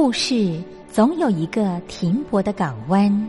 故事总有一个停泊的港湾。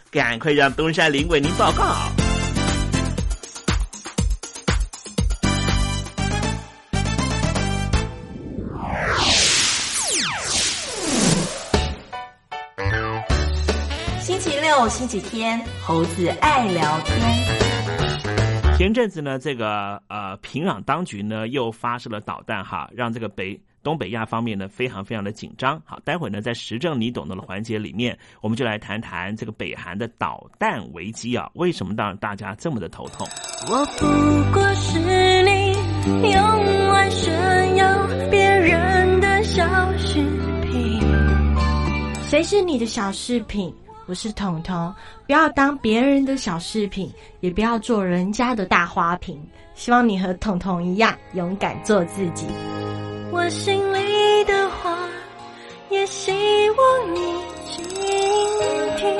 赶快让东山林为您报告。星期六、星期天，猴子爱聊天。前阵子呢，这个呃平壤当局呢又发射了导弹哈，让这个北东北亚方面呢非常非常的紧张。好，待会儿呢在时政你懂得的环节里面，我们就来谈谈这个北韩的导弹危机啊，为什么让大家这么的头痛？我不过是你用来炫耀别人的小饰品。谁是你的小饰品？我是彤彤，不要当别人的小饰品，也不要做人家的大花瓶。希望你和彤彤一样，勇敢做自己。我心里的话，也希望你倾听。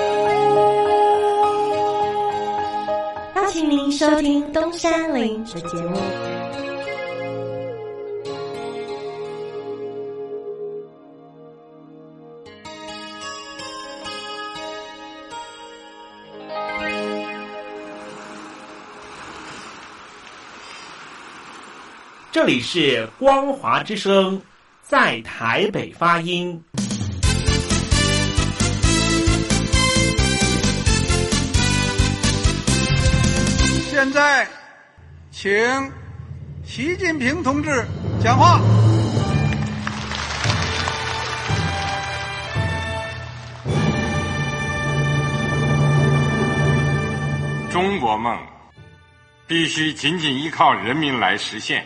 邀请您收听东山林的节目。这里是光华之声，在台北发音。现在，请习近平同志讲话。中国梦必须紧紧依靠人民来实现。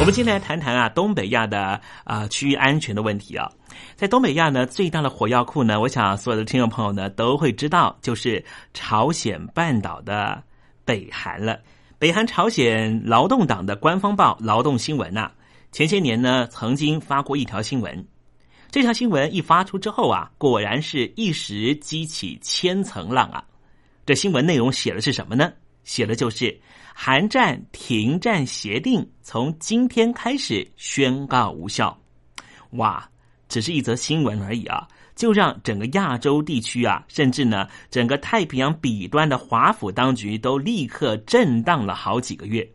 我们今天来谈谈啊，东北亚的啊区域安全的问题啊。在东北亚呢，最大的火药库呢，我想所有的听众朋友呢都会知道，就是朝鲜半岛的北韩了。北韩朝鲜劳动党的官方报《劳动新闻》呐，前些年呢曾经发过一条新闻。这条新闻一发出之后啊，果然是一时激起千层浪啊。这新闻内容写的是什么呢？写的就是韩战停战协定从今天开始宣告无效。哇！只是一则新闻而已啊，就让整个亚洲地区啊，甚至呢整个太平洋彼端的华府当局都立刻震荡了好几个月。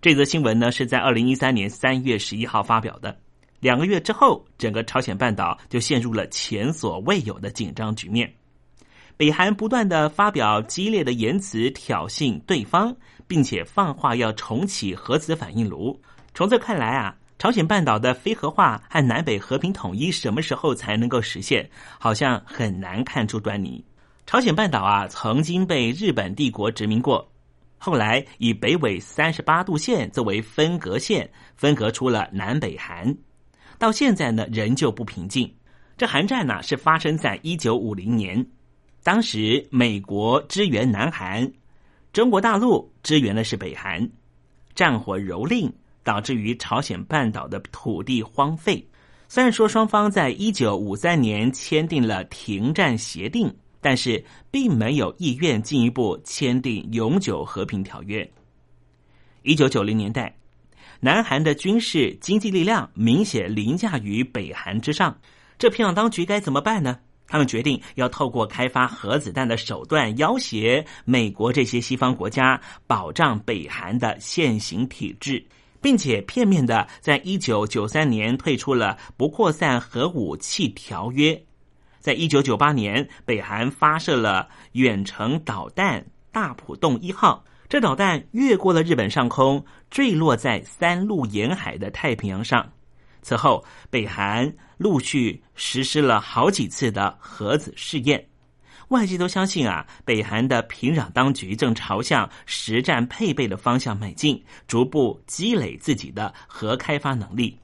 这则新闻呢是在二零一三年三月十一号发表的。两个月之后，整个朝鲜半岛就陷入了前所未有的紧张局面。北韩不断的发表激烈的言辞挑衅对方，并且放话要重启核子反应炉。从这看来啊，朝鲜半岛的非核化和南北和平统一什么时候才能够实现，好像很难看出端倪。朝鲜半岛啊，曾经被日本帝国殖民过。后来以北纬三十八度线作为分隔线，分隔出了南北韩。到现在呢，仍旧不平静。这韩战呢，是发生在一九五零年，当时美国支援南韩，中国大陆支援的是北韩，战火蹂躏，导致于朝鲜半岛的土地荒废。虽然说双方在一九五三年签订了停战协定。但是并没有意愿进一步签订永久和平条约。一九九零年代，南韩的军事经济力量明显凌驾于北韩之上，这平壤当局该怎么办呢？他们决定要透过开发核子弹的手段要挟美国这些西方国家，保障北韩的现行体制，并且片面的在一九九三年退出了不扩散核武器条约。在一九九八年，北韩发射了远程导弹“大浦洞一号”。这导弹越过了日本上空，坠落在三陆沿海的太平洋上。此后，北韩陆续实施了好几次的核子试验。外界都相信啊，北韩的平壤当局正朝向实战配备的方向迈进，逐步积累自己的核开发能力。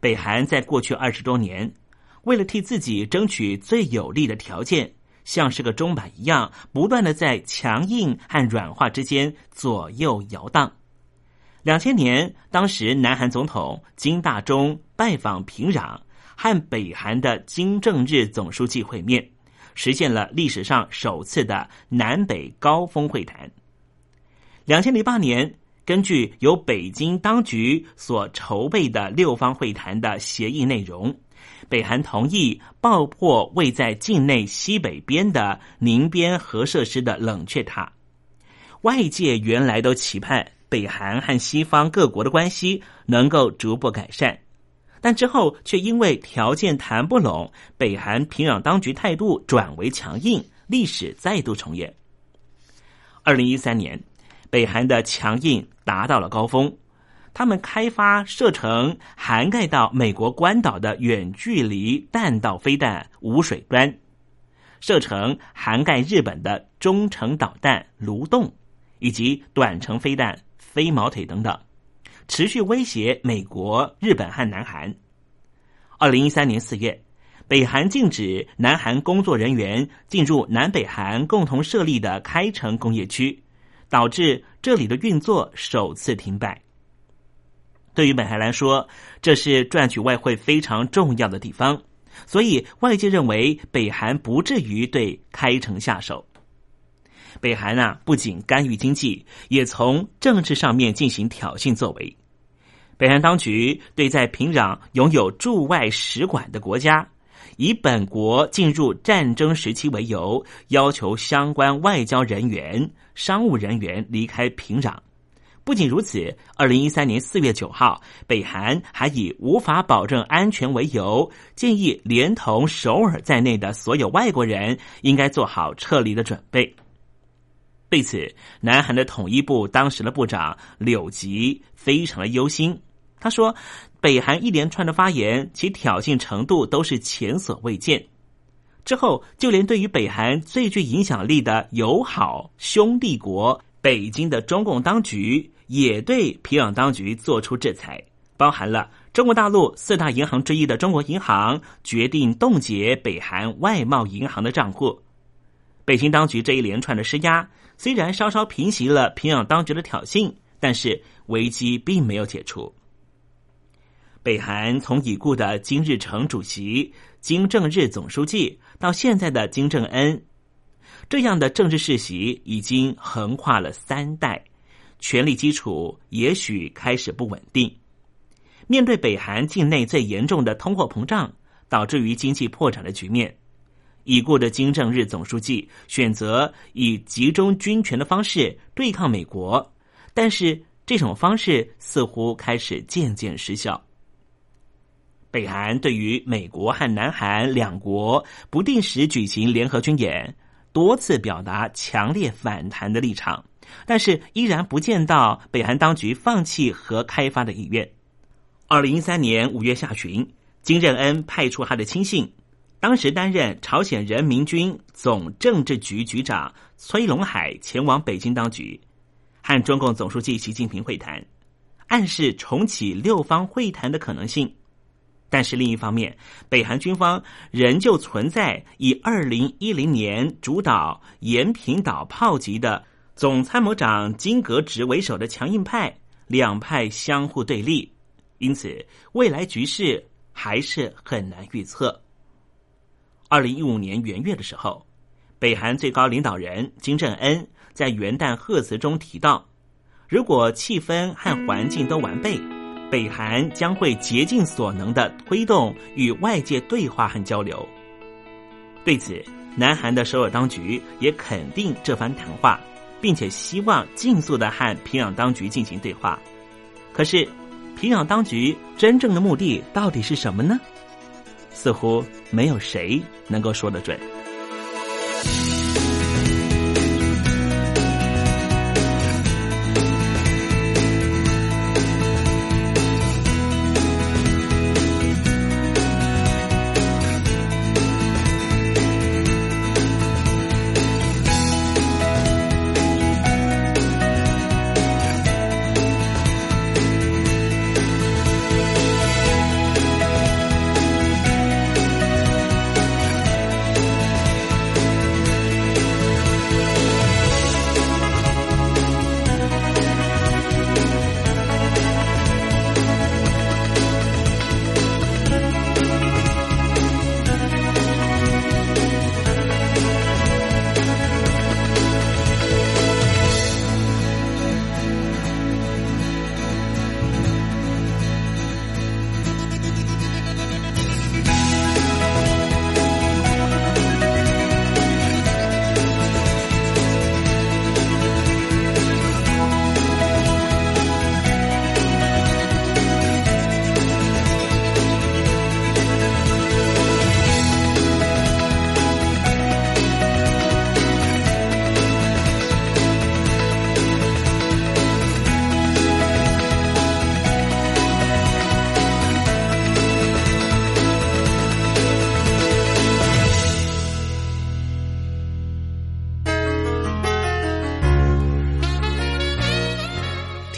北韩在过去二十多年。为了替自己争取最有利的条件，像是个钟摆一样，不断的在强硬和软化之间左右摇荡。两千年，当时南韩总统金大中拜访平壤，和北韩的金正日总书记会面，实现了历史上首次的南北高峰会谈。两千零八年，根据由北京当局所筹备的六方会谈的协议内容。北韩同意爆破位在境内西北边的宁边核设施的冷却塔。外界原来都期盼北韩和西方各国的关系能够逐步改善，但之后却因为条件谈不拢，北韩平壤当局态度转为强硬，历史再度重演。二零一三年，北韩的强硬达到了高峰。他们开发射程涵盖到美国关岛的远距离弹道飞弹“无水端”，射程涵盖日本的中程导弹“卢洞”以及短程飞弹“飞毛腿”等等，持续威胁美国、日本和南韩。二零一三年四月，北韩禁止南韩工作人员进入南北韩共同设立的开城工业区，导致这里的运作首次停摆。对于北韩来说，这是赚取外汇非常重要的地方，所以外界认为北韩不至于对开城下手。北韩啊，不仅干预经济，也从政治上面进行挑衅作为。北韩当局对在平壤拥有驻外使馆的国家，以本国进入战争时期为由，要求相关外交人员、商务人员离开平壤。不仅如此，二零一三年四月九号，北韩还以无法保证安全为由，建议连同首尔在内的所有外国人应该做好撤离的准备。对此，南韩的统一部当时的部长柳吉非常的忧心。他说：“北韩一连串的发言，其挑衅程度都是前所未见。之后，就连对于北韩最具影响力的友好兄弟国北京的中共当局。”也对平壤当局做出制裁，包含了中国大陆四大银行之一的中国银行决定冻结北韩外贸银行的账户。北京当局这一连串的施压，虽然稍稍平息了平壤当局的挑衅，但是危机并没有解除。北韩从已故的金日成主席、金正日总书记到现在的金正恩，这样的政治世袭已经横跨了三代。权力基础也许开始不稳定。面对北韩境内最严重的通货膨胀，导致于经济破产的局面，已故的金正日总书记选择以集中军权的方式对抗美国，但是这种方式似乎开始渐渐失效。北韩对于美国和南韩两国不定时举行联合军演，多次表达强烈反弹的立场，但是依然不见到北韩当局放弃核开发的意愿。二零一三年五月下旬，金正恩派出他的亲信，当时担任朝鲜人民军总政治局局长崔龙海前往北京当局，和中共总书记习近平会谈，暗示重启六方会谈的可能性。但是另一方面，北韩军方仍旧存在以二零一零年主导延坪岛炮击的总参谋长金格直为首的强硬派，两派相互对立，因此未来局势还是很难预测。二零一五年元月的时候，北韩最高领导人金正恩在元旦贺词中提到，如果气氛和环境都完备。北韩将会竭尽所能的推动与外界对话和交流。对此，南韩的首尔当局也肯定这番谈话，并且希望尽速的和平壤当局进行对话。可是，平壤当局真正的目的到底是什么呢？似乎没有谁能够说得准。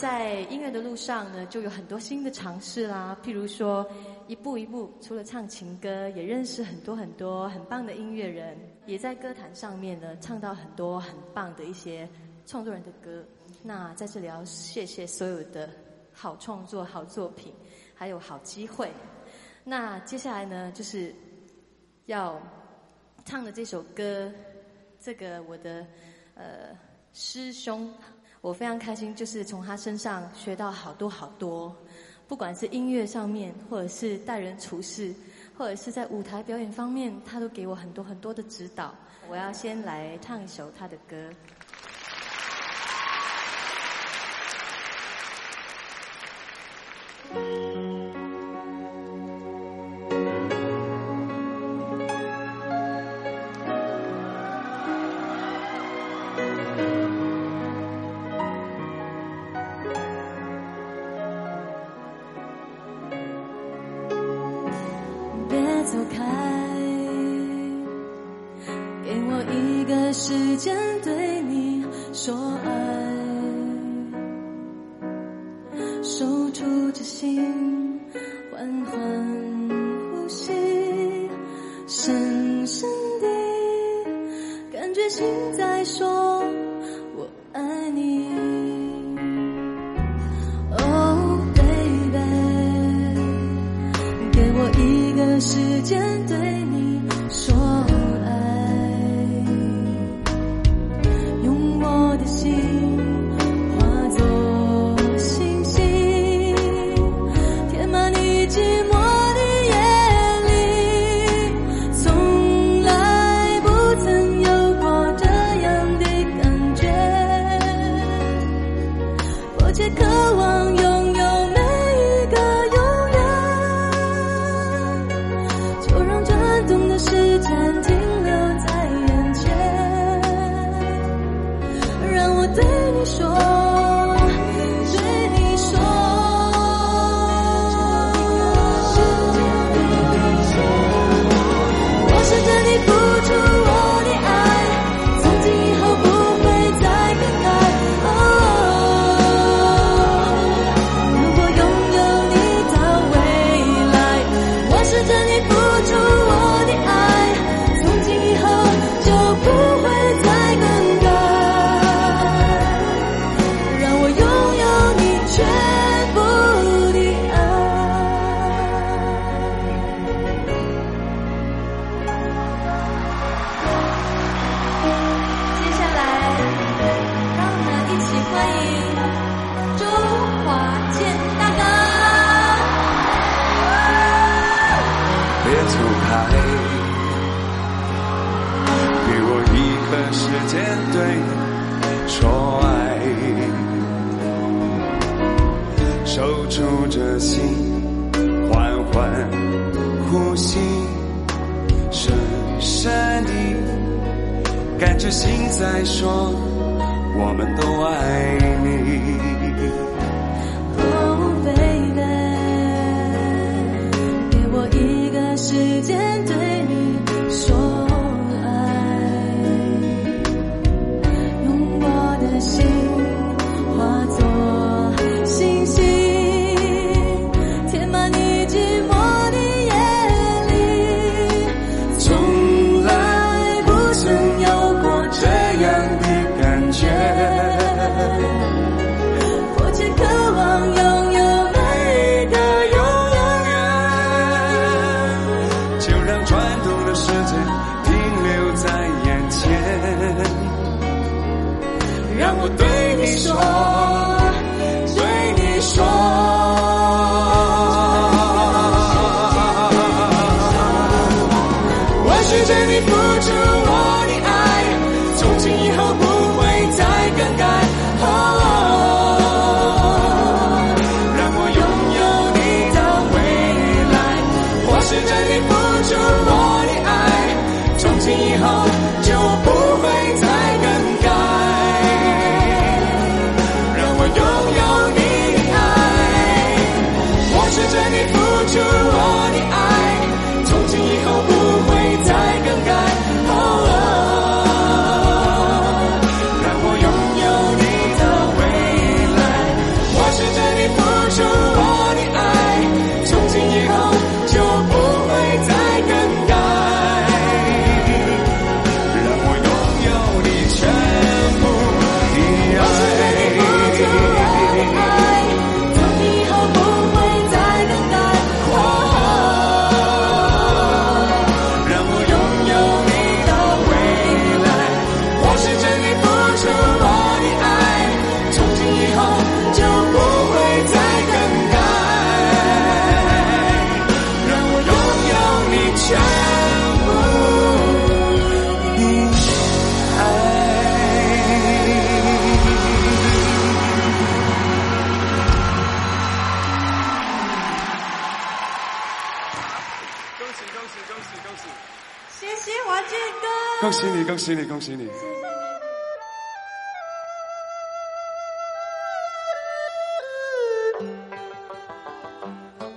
在音乐的路上呢，就有很多新的尝试啦。譬如说，一步一步，除了唱情歌，也认识很多很多很棒的音乐人，也在歌坛上面呢唱到很多很棒的一些创作人的歌。那在这里要谢谢所有的好创作、好作品，还有好机会。那接下来呢，就是要唱的这首歌，这个我的呃师兄。我非常开心，就是从他身上学到好多好多，不管是音乐上面，或者是待人处事，或者是在舞台表演方面，他都给我很多很多的指导。我要先来唱一首他的歌。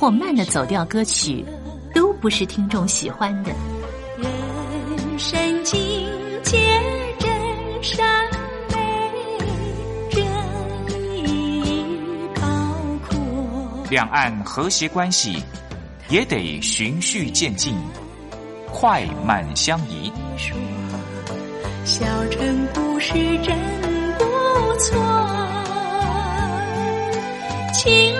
或慢的走调歌曲，都不是听众喜欢的。人生境界真善美，真意包括。两岸和谐关系，也得循序渐进，快慢相宜。小城故事真不错，情。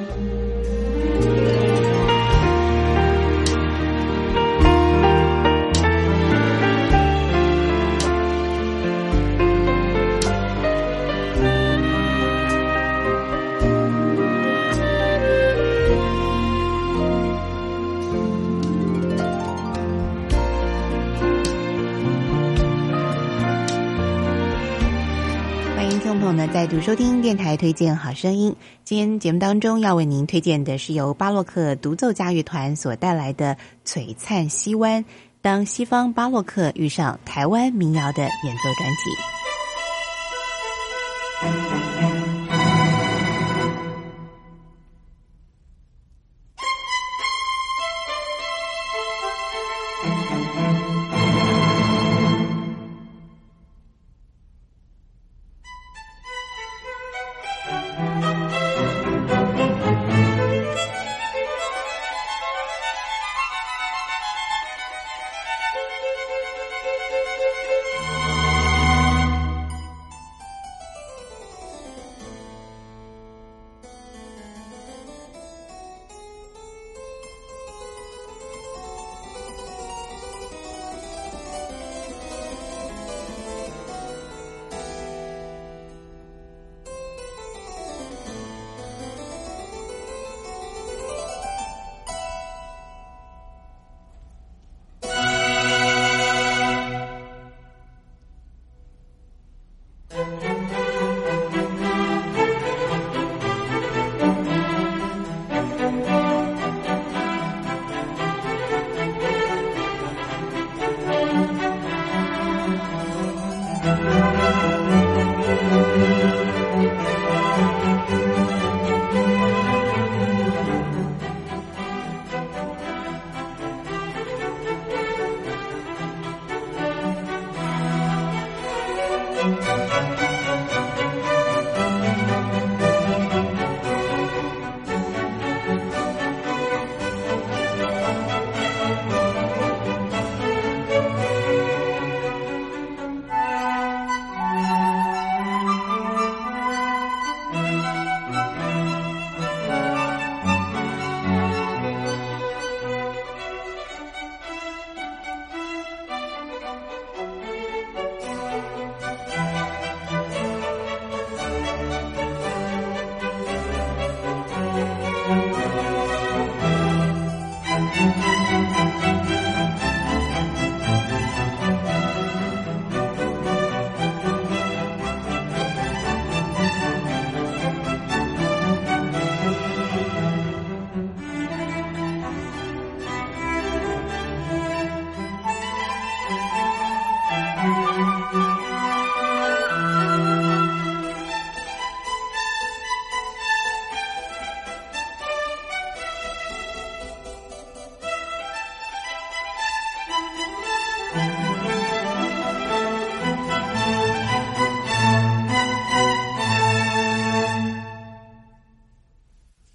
友呢再度收听电台推荐好声音。今天节目当中要为您推荐的是由巴洛克独奏家乐团所带来的《璀璨西湾》，当西方巴洛克遇上台湾民谣的演奏专辑。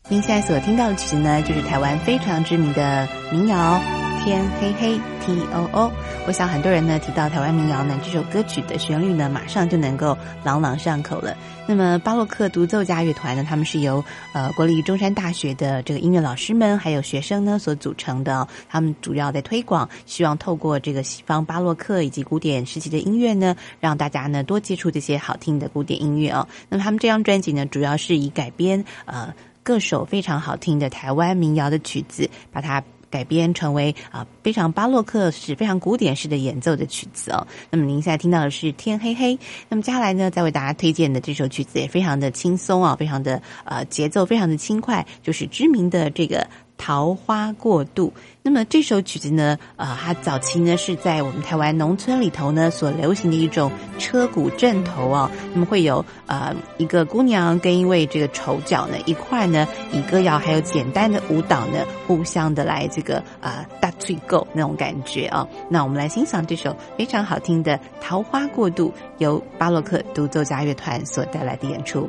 您现在所听到的曲子呢，就是台湾非常知名的民谣《天黑黑 T O O。我想很多人呢提到台湾民谣呢，这首歌曲的旋律呢，马上就能够朗朗上口了。那么巴洛克独奏家乐团呢，他们是由呃国立中山大学的这个音乐老师们还有学生呢所组成的。他们主要在推广，希望透过这个西方巴洛克以及古典时期的音乐呢，让大家呢多接触这些好听的古典音乐哦。那么他们这张专辑呢，主要是以改编呃各首非常好听的台湾民谣的曲子，把它。改编成为啊非常巴洛克式、非常古典式的演奏的曲子哦。那么您现在听到的是《天黑黑》，那么接下来呢，再为大家推荐的这首曲子也非常的轻松啊，非常的呃节奏非常的轻快，就是知名的这个。桃花过渡，那么这首曲子呢，呃，它早期呢是在我们台湾农村里头呢所流行的一种车鼓阵头哦，那么会有呃一个姑娘跟一位这个丑角呢一块呢以歌谣还有简单的舞蹈呢互相的来这个啊大吹够那种感觉啊，那我们来欣赏这首非常好听的《桃花过渡》，由巴洛克独奏家乐团所带来的演出。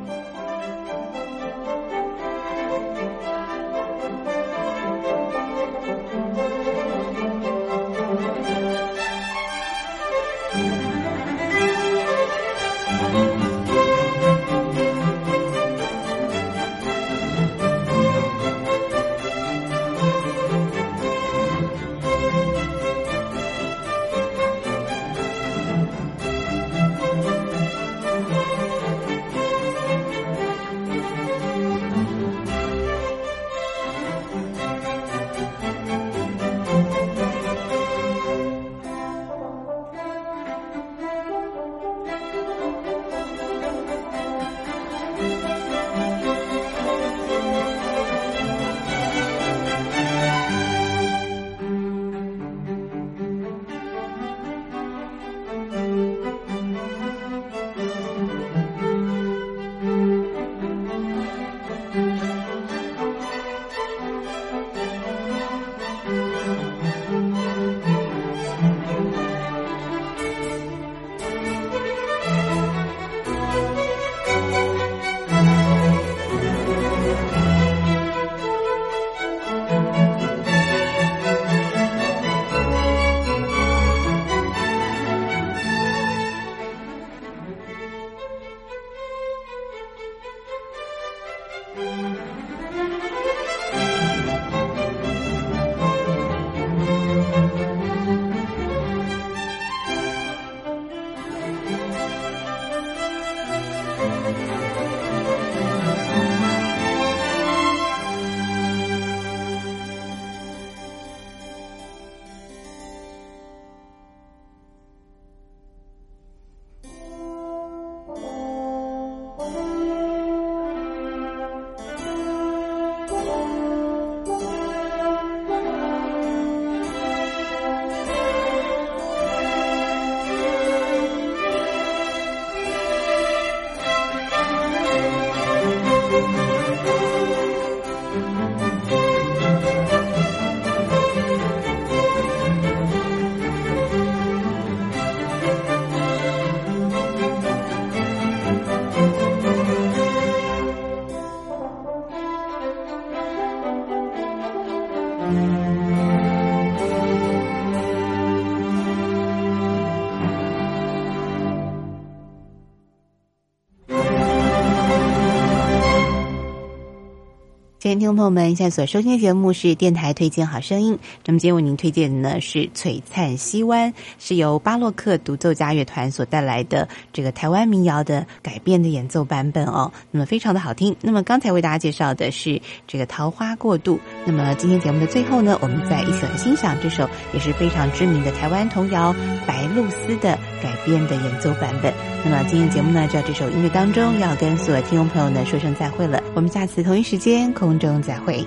朋友们，现在所收听的节目是电台推荐好声音。那么今天为您推荐的呢是《璀璨西湾》，是由巴洛克独奏家乐团所带来的这个台湾民谣的改编的演奏版本哦。那么非常的好听。那么刚才为大家介绍的是这个《桃花过渡》。那么今天节目的最后呢，我们再一起来欣赏这首也是非常知名的台湾童谣《白露丝》的改编的演奏版本。那么今天节目呢，就在这首音乐当中，要跟所有听众朋友呢说声再会了。我们下次同一时间空中再会。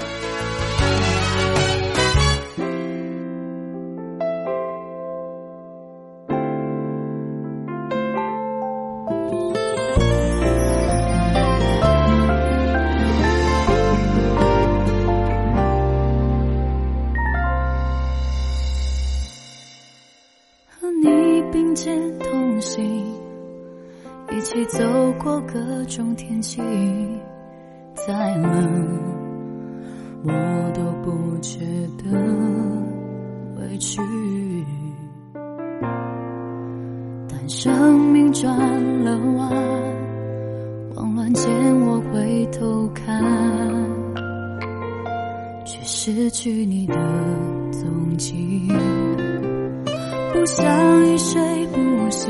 再冷我都不觉得委屈。但生命转了弯，慌乱间我回头看，却失去你的踪迹。不想一睡不醒，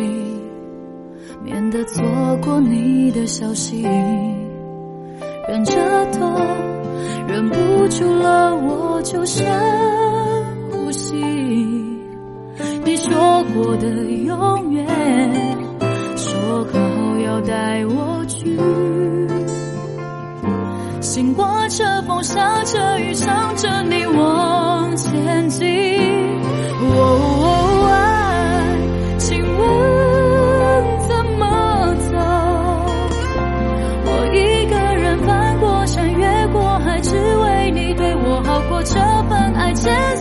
免得错过你的消息。忍着痛，忍不住了，我就深呼吸。你说过的永远，说好要带我去。心刮着风，下着雨，想着你往前进。just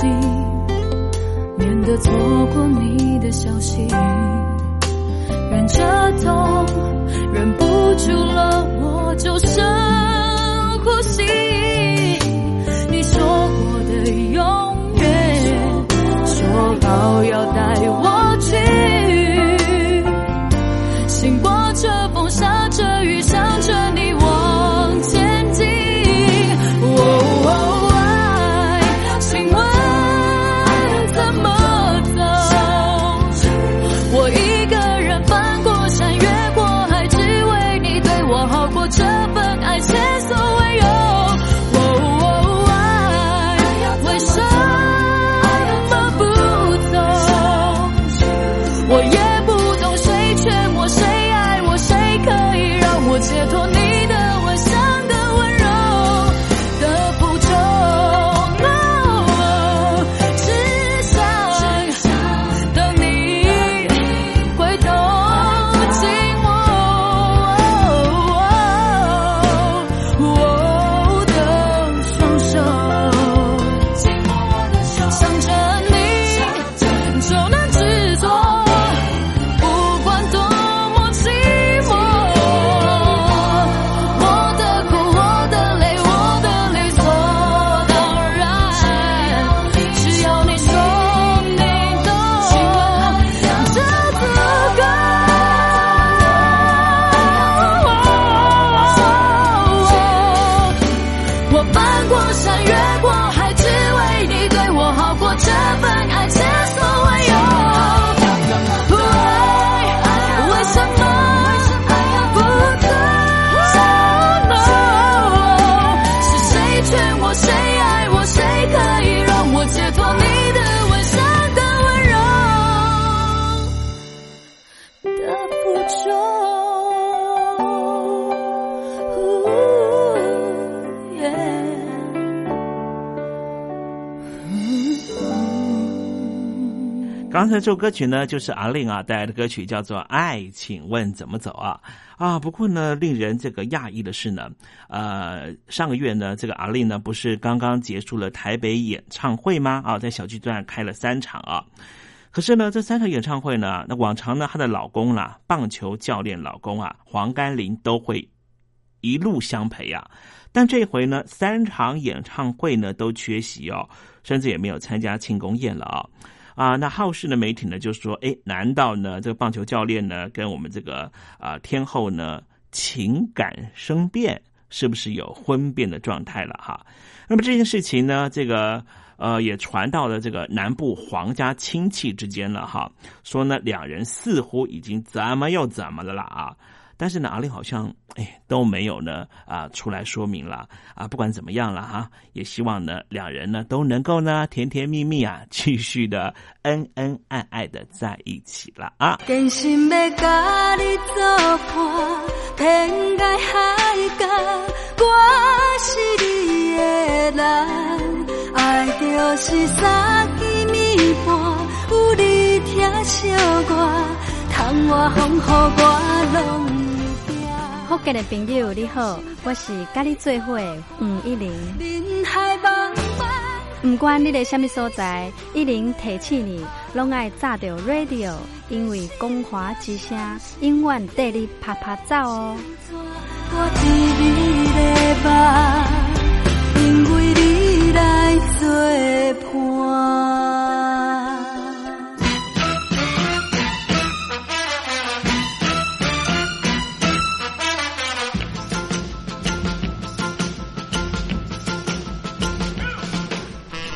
不醒，免得错过你的消息。忍着痛，忍不住了，我就深呼吸。你说过的永远，说好要带我才这首歌曲呢，就是阿令啊带来的歌曲，叫做《爱，请问怎么走》啊啊！不过呢，令人这个讶异的是呢，呃，上个月呢，这个阿令呢，不是刚刚结束了台北演唱会吗？啊，在小巨蛋开了三场啊。可是呢，这三场演唱会呢，那往常呢，她的老公啦，棒球教练老公啊，黄甘霖都会一路相陪啊。但这回呢，三场演唱会呢都缺席哦，甚至也没有参加庆功宴了啊。啊，那好事的媒体呢就说，哎，难道呢这个棒球教练呢跟我们这个啊天后呢情感生变，是不是有婚变的状态了哈？那么这件事情呢，这个呃也传到了这个南部皇家亲戚之间了哈，说呢两人似乎已经怎么又怎么的了啊。但是呢，阿令好像哎都没有呢啊出来说明了啊，不管怎么样了哈，也希望呢两人呢都能够呢甜甜蜜蜜啊，继续的恩恩爱爱的在一起了啊。福建的朋友你好，我是甲你做伙吴一玲。不管你在什么所在，一玲提起你，拢爱炸着 radio，因为光华之声永远带你啪啪走哦。因为你来做伴。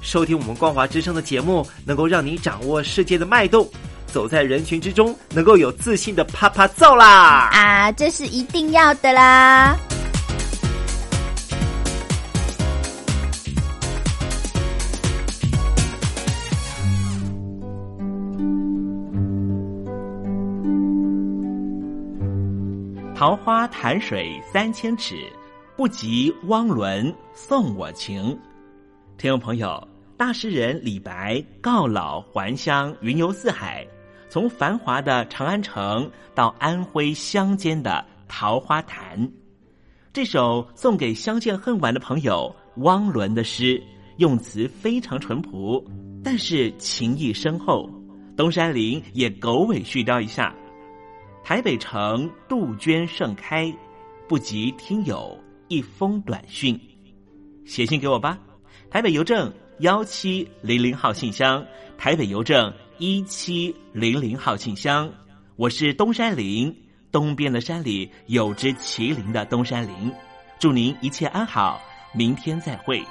收听我们光华之声的节目，能够让你掌握世界的脉动，走在人群之中，能够有自信的啪啪照啦！啊，这是一定要的啦！桃花潭水三千尺，不及汪伦送我情。听众朋友。大诗人李白告老还乡，云游四海，从繁华的长安城到安徽乡间的桃花潭。这首送给相见恨晚的朋友汪伦的诗，用词非常淳朴，但是情意深厚。东山林也狗尾续貂一下：台北城杜鹃盛开，不及听友一封短讯。写信给我吧。台北邮政幺七零零号信箱，台北邮政一七零零号信箱。我是东山林，东边的山里有只麒麟的东山林。祝您一切安好，明天再会。